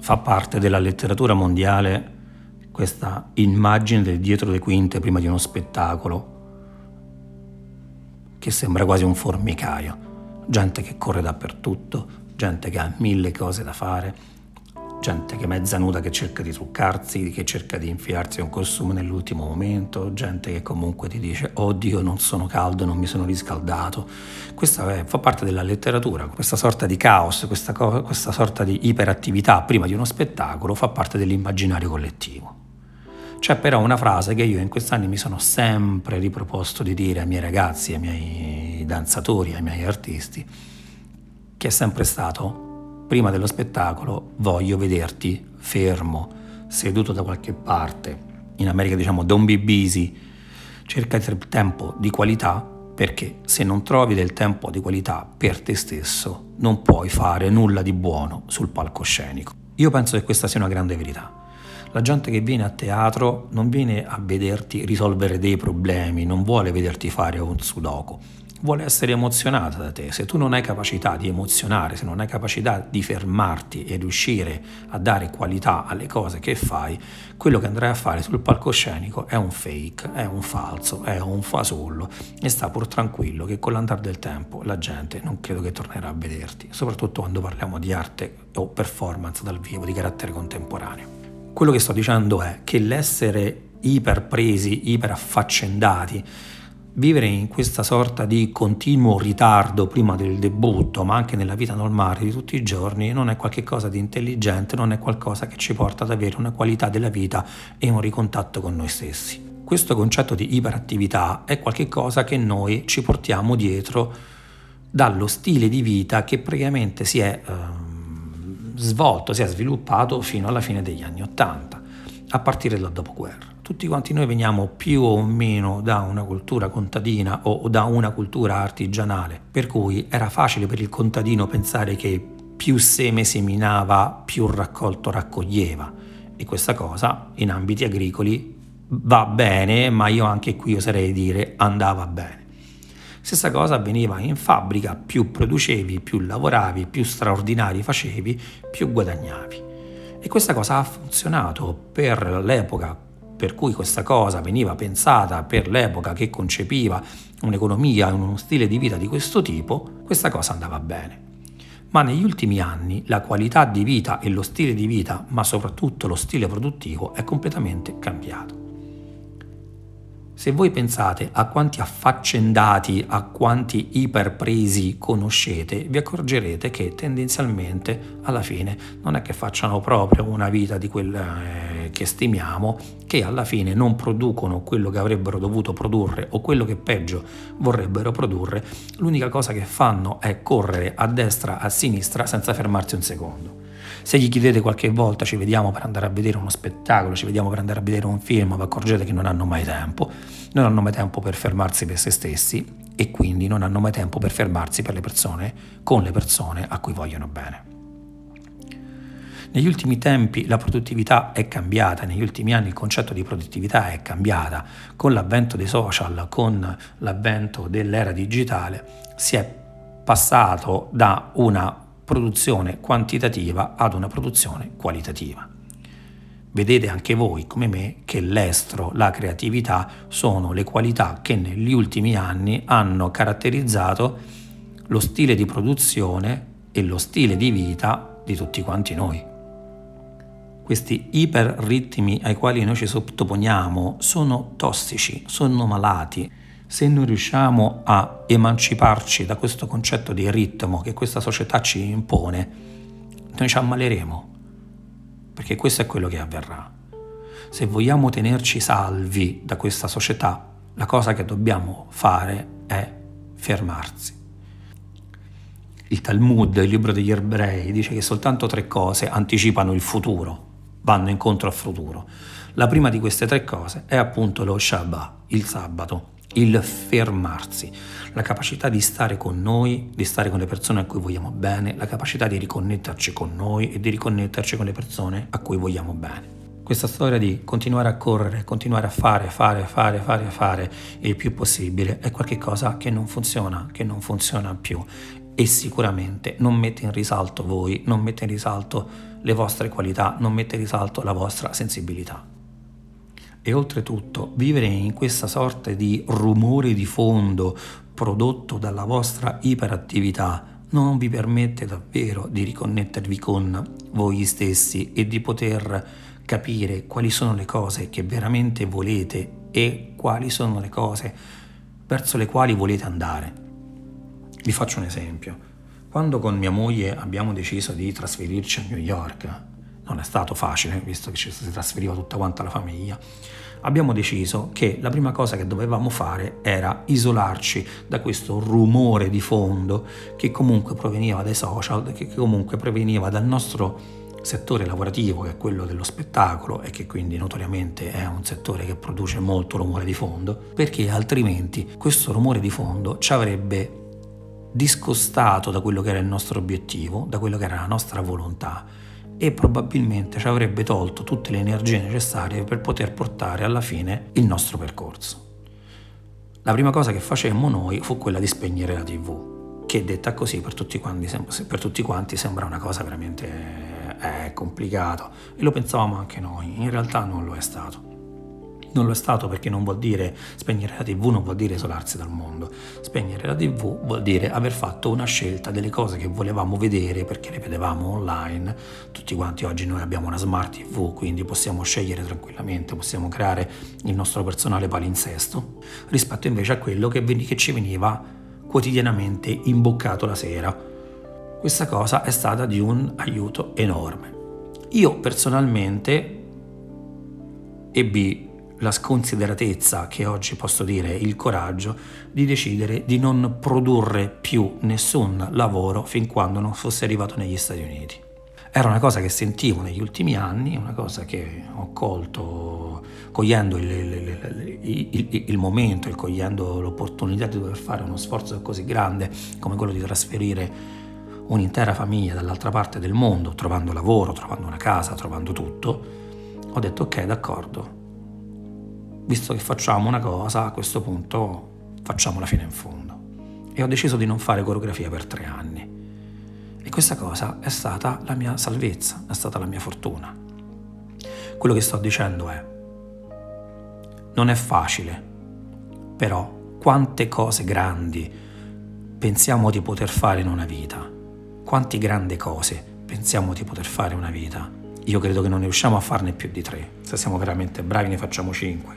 fa parte della letteratura mondiale questa immagine del dietro le quinte prima di uno spettacolo che sembra quasi un formicaio. Gente che corre dappertutto, gente che ha mille cose da fare, gente che è mezza nuda che cerca di truccarsi, che cerca di infilarsi un costume nell'ultimo momento, gente che comunque ti dice oddio non sono caldo, non mi sono riscaldato. Questa è, fa parte della letteratura, questa sorta di caos, questa, co- questa sorta di iperattività prima di uno spettacolo fa parte dell'immaginario collettivo. C'è però una frase che io in questi anni mi sono sempre riproposto di dire ai miei ragazzi, ai miei danzatori, ai miei artisti, che è sempre stato prima dello spettacolo voglio vederti fermo, seduto da qualche parte. In America diciamo don't be busy, cerca del tempo di qualità perché se non trovi del tempo di qualità per te stesso non puoi fare nulla di buono sul palcoscenico. Io penso che questa sia una grande verità. La gente che viene a teatro non viene a vederti risolvere dei problemi, non vuole vederti fare un sudoku vuole essere emozionata da te. Se tu non hai capacità di emozionare, se non hai capacità di fermarti e riuscire a dare qualità alle cose che fai, quello che andrai a fare sul palcoscenico è un fake, è un falso, è un fasullo e sta pur tranquillo che con l'andare del tempo la gente non credo che tornerà a vederti, soprattutto quando parliamo di arte o performance dal vivo di carattere contemporaneo. Quello che sto dicendo è che l'essere iperpresi, iperaffaccendati, vivere in questa sorta di continuo ritardo prima del debutto, ma anche nella vita normale di tutti i giorni, non è qualcosa di intelligente, non è qualcosa che ci porta ad avere una qualità della vita e un ricontatto con noi stessi. Questo concetto di iperattività è qualcosa che noi ci portiamo dietro dallo stile di vita che praticamente si è eh, svolto, si è sviluppato fino alla fine degli anni Ottanta, a partire dal dopoguerra tutti quanti noi veniamo più o meno da una cultura contadina o da una cultura artigianale, per cui era facile per il contadino pensare che più seme seminava, più raccolto raccoglieva. E questa cosa in ambiti agricoli va bene, ma io anche qui oserei dire andava bene. Stessa cosa avveniva in fabbrica, più producevi, più lavoravi, più straordinari facevi, più guadagnavi. E questa cosa ha funzionato per l'epoca per cui questa cosa veniva pensata per l'epoca che concepiva un'economia e uno stile di vita di questo tipo, questa cosa andava bene. Ma negli ultimi anni la qualità di vita e lo stile di vita, ma soprattutto lo stile produttivo, è completamente cambiato. Se voi pensate a quanti affaccendati, a quanti iperpresi conoscete, vi accorgerete che tendenzialmente alla fine non è che facciano proprio una vita di quelle eh, che stimiamo, che alla fine non producono quello che avrebbero dovuto produrre o quello che peggio vorrebbero produrre, l'unica cosa che fanno è correre a destra, a sinistra senza fermarsi un secondo. Se gli chiedete qualche volta ci vediamo per andare a vedere uno spettacolo, ci vediamo per andare a vedere un film, vi accorgete che non hanno mai tempo, non hanno mai tempo per fermarsi per se stessi e quindi non hanno mai tempo per fermarsi per le persone, con le persone a cui vogliono bene. Negli ultimi tempi la produttività è cambiata, negli ultimi anni il concetto di produttività è cambiata, con l'avvento dei social, con l'avvento dell'era digitale si è passato da una produzione quantitativa ad una produzione qualitativa. Vedete anche voi, come me, che l'estro, la creatività sono le qualità che negli ultimi anni hanno caratterizzato lo stile di produzione e lo stile di vita di tutti quanti noi. Questi iperritmi ai quali noi ci sottoponiamo sono tossici, sono malati, se non riusciamo a emanciparci da questo concetto di ritmo che questa società ci impone, noi ci ammaleremo, perché questo è quello che avverrà. Se vogliamo tenerci salvi da questa società, la cosa che dobbiamo fare è fermarsi. Il Talmud, il libro degli ebrei, dice che soltanto tre cose anticipano il futuro, vanno incontro al futuro. La prima di queste tre cose è appunto lo Shabbat, il sabato il fermarsi, la capacità di stare con noi, di stare con le persone a cui vogliamo bene, la capacità di riconnetterci con noi e di riconnetterci con le persone a cui vogliamo bene. questa storia di continuare a correre, continuare a fare, fare, fare, fare, fare il più possibile è qualcosa che non funziona, che non funziona più e sicuramente non mette in risalto voi, non mette in risalto le vostre qualità, non mette in risalto la vostra sensibilità. E oltretutto vivere in questa sorta di rumore di fondo prodotto dalla vostra iperattività non vi permette davvero di riconnettervi con voi stessi e di poter capire quali sono le cose che veramente volete e quali sono le cose verso le quali volete andare. Vi faccio un esempio. Quando con mia moglie abbiamo deciso di trasferirci a New York, non è stato facile, visto che ci si trasferiva tutta quanta la famiglia, abbiamo deciso che la prima cosa che dovevamo fare era isolarci da questo rumore di fondo che comunque proveniva dai social, che comunque proveniva dal nostro settore lavorativo che è quello dello spettacolo e che quindi notoriamente è un settore che produce molto rumore di fondo, perché altrimenti questo rumore di fondo ci avrebbe discostato da quello che era il nostro obiettivo, da quello che era la nostra volontà e probabilmente ci avrebbe tolto tutte le energie necessarie per poter portare alla fine il nostro percorso. La prima cosa che facemmo noi fu quella di spegnere la tv, che detta così per tutti quanti, per tutti quanti sembra una cosa veramente è complicato e lo pensavamo anche noi, in realtà non lo è stato. Non lo è stato perché non vuol dire spegnere la tv, non vuol dire isolarsi dal mondo. Spegnere la tv vuol dire aver fatto una scelta delle cose che volevamo vedere perché le vedevamo online. Tutti quanti oggi noi abbiamo una smart tv, quindi possiamo scegliere tranquillamente, possiamo creare il nostro personale palinsesto, rispetto invece a quello che, che ci veniva quotidianamente imboccato la sera questa cosa è stata di un aiuto enorme. Io personalmente ebbi la sconsideratezza, che oggi posso dire il coraggio, di decidere di non produrre più nessun lavoro fin quando non fosse arrivato negli Stati Uniti. Era una cosa che sentivo negli ultimi anni, una cosa che ho colto cogliendo il, il, il, il momento e cogliendo l'opportunità di dover fare uno sforzo così grande come quello di trasferire un'intera famiglia dall'altra parte del mondo, trovando lavoro, trovando una casa, trovando tutto, ho detto ok, d'accordo, visto che facciamo una cosa, a questo punto facciamola fino in fondo. E ho deciso di non fare coreografia per tre anni. E questa cosa è stata la mia salvezza, è stata la mia fortuna. Quello che sto dicendo è, non è facile, però quante cose grandi pensiamo di poter fare in una vita quante grandi cose pensiamo di poter fare una vita. Io credo che non riusciamo a farne più di tre. Se siamo veramente bravi ne facciamo cinque.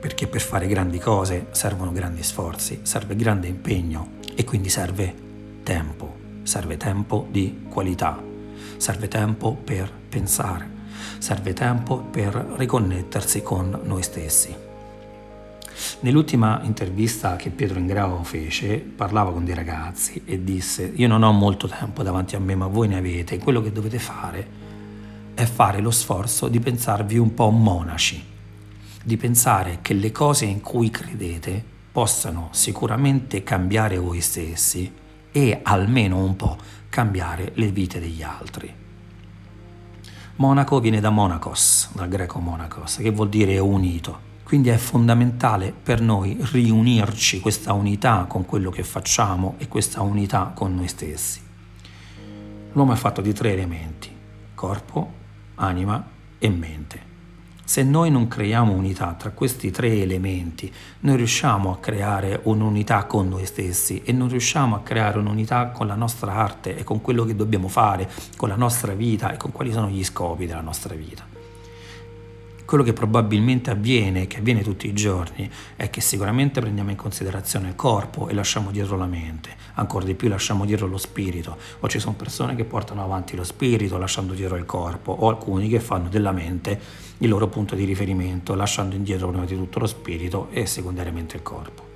Perché per fare grandi cose servono grandi sforzi, serve grande impegno e quindi serve tempo. Serve tempo di qualità. Serve tempo per pensare. Serve tempo per riconnettersi con noi stessi. Nell'ultima intervista che Pietro Ingrao fece, parlava con dei ragazzi e disse: Io non ho molto tempo davanti a me, ma voi ne avete. Quello che dovete fare è fare lo sforzo di pensarvi un po' monaci, di pensare che le cose in cui credete possano sicuramente cambiare voi stessi e almeno un po' cambiare le vite degli altri. Monaco viene da monacos, dal greco monacos, che vuol dire unito. Quindi è fondamentale per noi riunirci questa unità con quello che facciamo e questa unità con noi stessi. L'uomo è fatto di tre elementi, corpo, anima e mente. Se noi non creiamo unità tra questi tre elementi, noi riusciamo a creare un'unità con noi stessi e non riusciamo a creare un'unità con la nostra arte e con quello che dobbiamo fare, con la nostra vita e con quali sono gli scopi della nostra vita quello che probabilmente avviene, che avviene tutti i giorni, è che sicuramente prendiamo in considerazione il corpo e lasciamo dietro la mente, ancora di più lasciamo dietro lo spirito, o ci sono persone che portano avanti lo spirito lasciando dietro il corpo, o alcuni che fanno della mente il loro punto di riferimento, lasciando indietro prima di tutto lo spirito e secondariamente il corpo.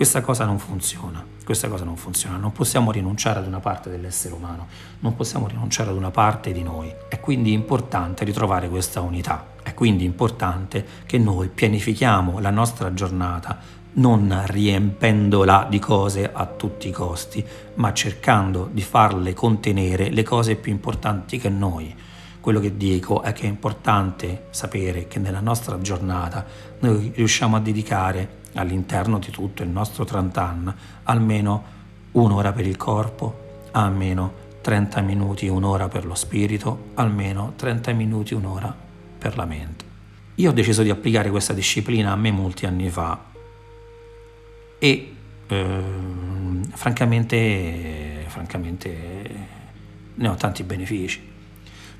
Questa cosa non funziona, questa cosa non funziona, non possiamo rinunciare ad una parte dell'essere umano, non possiamo rinunciare ad una parte di noi. È quindi importante ritrovare questa unità, è quindi importante che noi pianifichiamo la nostra giornata non riempendola di cose a tutti i costi, ma cercando di farle contenere le cose più importanti che noi. Quello che dico è che è importante sapere che nella nostra giornata noi riusciamo a dedicare all'interno di tutto il nostro 30 anni almeno un'ora per il corpo, almeno 30 minuti, un'ora per lo spirito, almeno 30 minuti, un'ora per la mente. Io ho deciso di applicare questa disciplina a me molti anni fa e eh, francamente, francamente ne ho tanti benefici.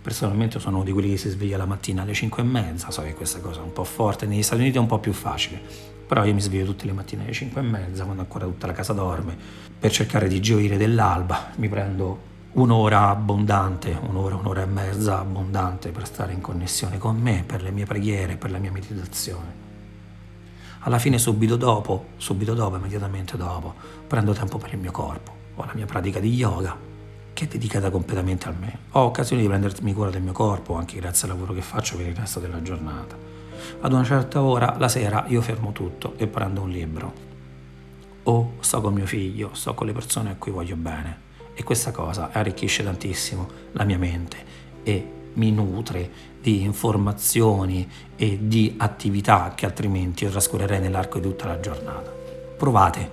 Personalmente sono di quelli che si sveglia la mattina alle 5 e mezza, so che questa cosa è un po' forte, negli Stati Uniti è un po' più facile, però io mi sveglio tutte le mattine alle 5 e mezza, quando ancora tutta la casa dorme, per cercare di gioire dell'alba, mi prendo un'ora abbondante, un'ora, un'ora e mezza abbondante per stare in connessione con me, per le mie preghiere, per la mia meditazione. Alla fine subito dopo, subito dopo, immediatamente dopo, prendo tempo per il mio corpo, ho la mia pratica di yoga che è dedicata completamente a me. Ho occasione di prendermi cura del mio corpo anche grazie al lavoro che faccio per il resto della giornata. Ad una certa ora, la sera, io fermo tutto e prendo un libro. O sto con mio figlio, sto con le persone a cui voglio bene e questa cosa arricchisce tantissimo la mia mente e mi nutre di informazioni e di attività che altrimenti io trascorrerei nell'arco di tutta la giornata. Provate,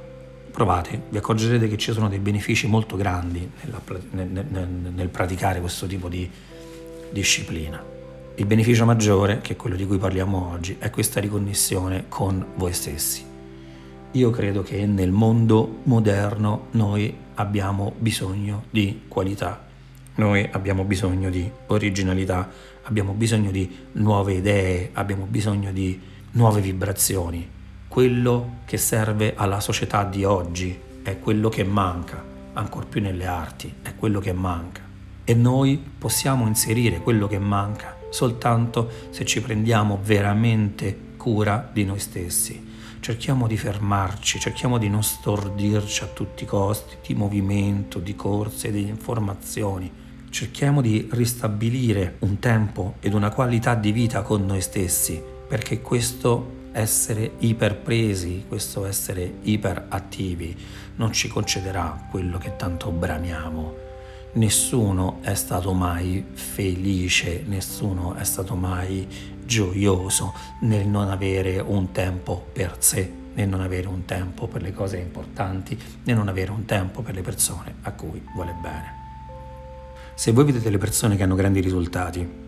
provate, vi accorgerete che ci sono dei benefici molto grandi nel, nel, nel praticare questo tipo di disciplina. Il beneficio maggiore, che è quello di cui parliamo oggi, è questa riconnessione con voi stessi. Io credo che nel mondo moderno noi abbiamo bisogno di qualità, noi abbiamo bisogno di originalità, abbiamo bisogno di nuove idee, abbiamo bisogno di nuove vibrazioni. Quello che serve alla società di oggi è quello che manca, ancor più nelle arti, è quello che manca. E noi possiamo inserire quello che manca soltanto se ci prendiamo veramente cura di noi stessi cerchiamo di fermarci, cerchiamo di non stordirci a tutti i costi di movimento, di corse, di informazioni. Cerchiamo di ristabilire un tempo ed una qualità di vita con noi stessi, perché questo essere iperpresi, questo essere iperattivi non ci concederà quello che tanto bramiamo. Nessuno è stato mai felice, nessuno è stato mai gioioso nel non avere un tempo per sé, nel non avere un tempo per le cose importanti, nel non avere un tempo per le persone a cui vuole bene. Se voi vedete le persone che hanno grandi risultati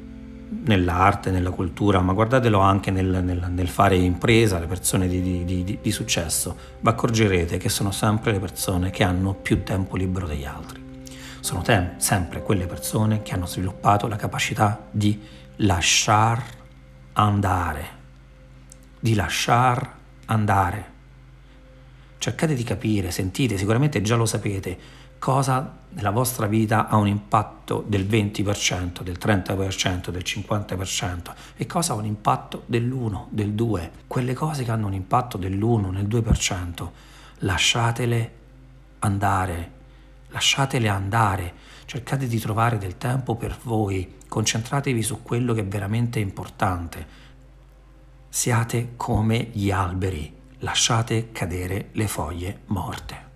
nell'arte, nella cultura, ma guardatelo anche nel, nel, nel fare impresa, le persone di, di, di, di successo, vi accorgerete che sono sempre le persone che hanno più tempo libero degli altri. Sono tem- sempre quelle persone che hanno sviluppato la capacità di lasciare andare, di lasciar andare. Cercate di capire, sentite, sicuramente già lo sapete, cosa nella vostra vita ha un impatto del 20%, del 30%, del 50% e cosa ha un impatto dell'1, del 2. Quelle cose che hanno un impatto dell'1, nel 2%, lasciatele andare, lasciatele andare, cercate di trovare del tempo per voi, concentratevi su quello che è veramente importante. Siate come gli alberi, lasciate cadere le foglie morte.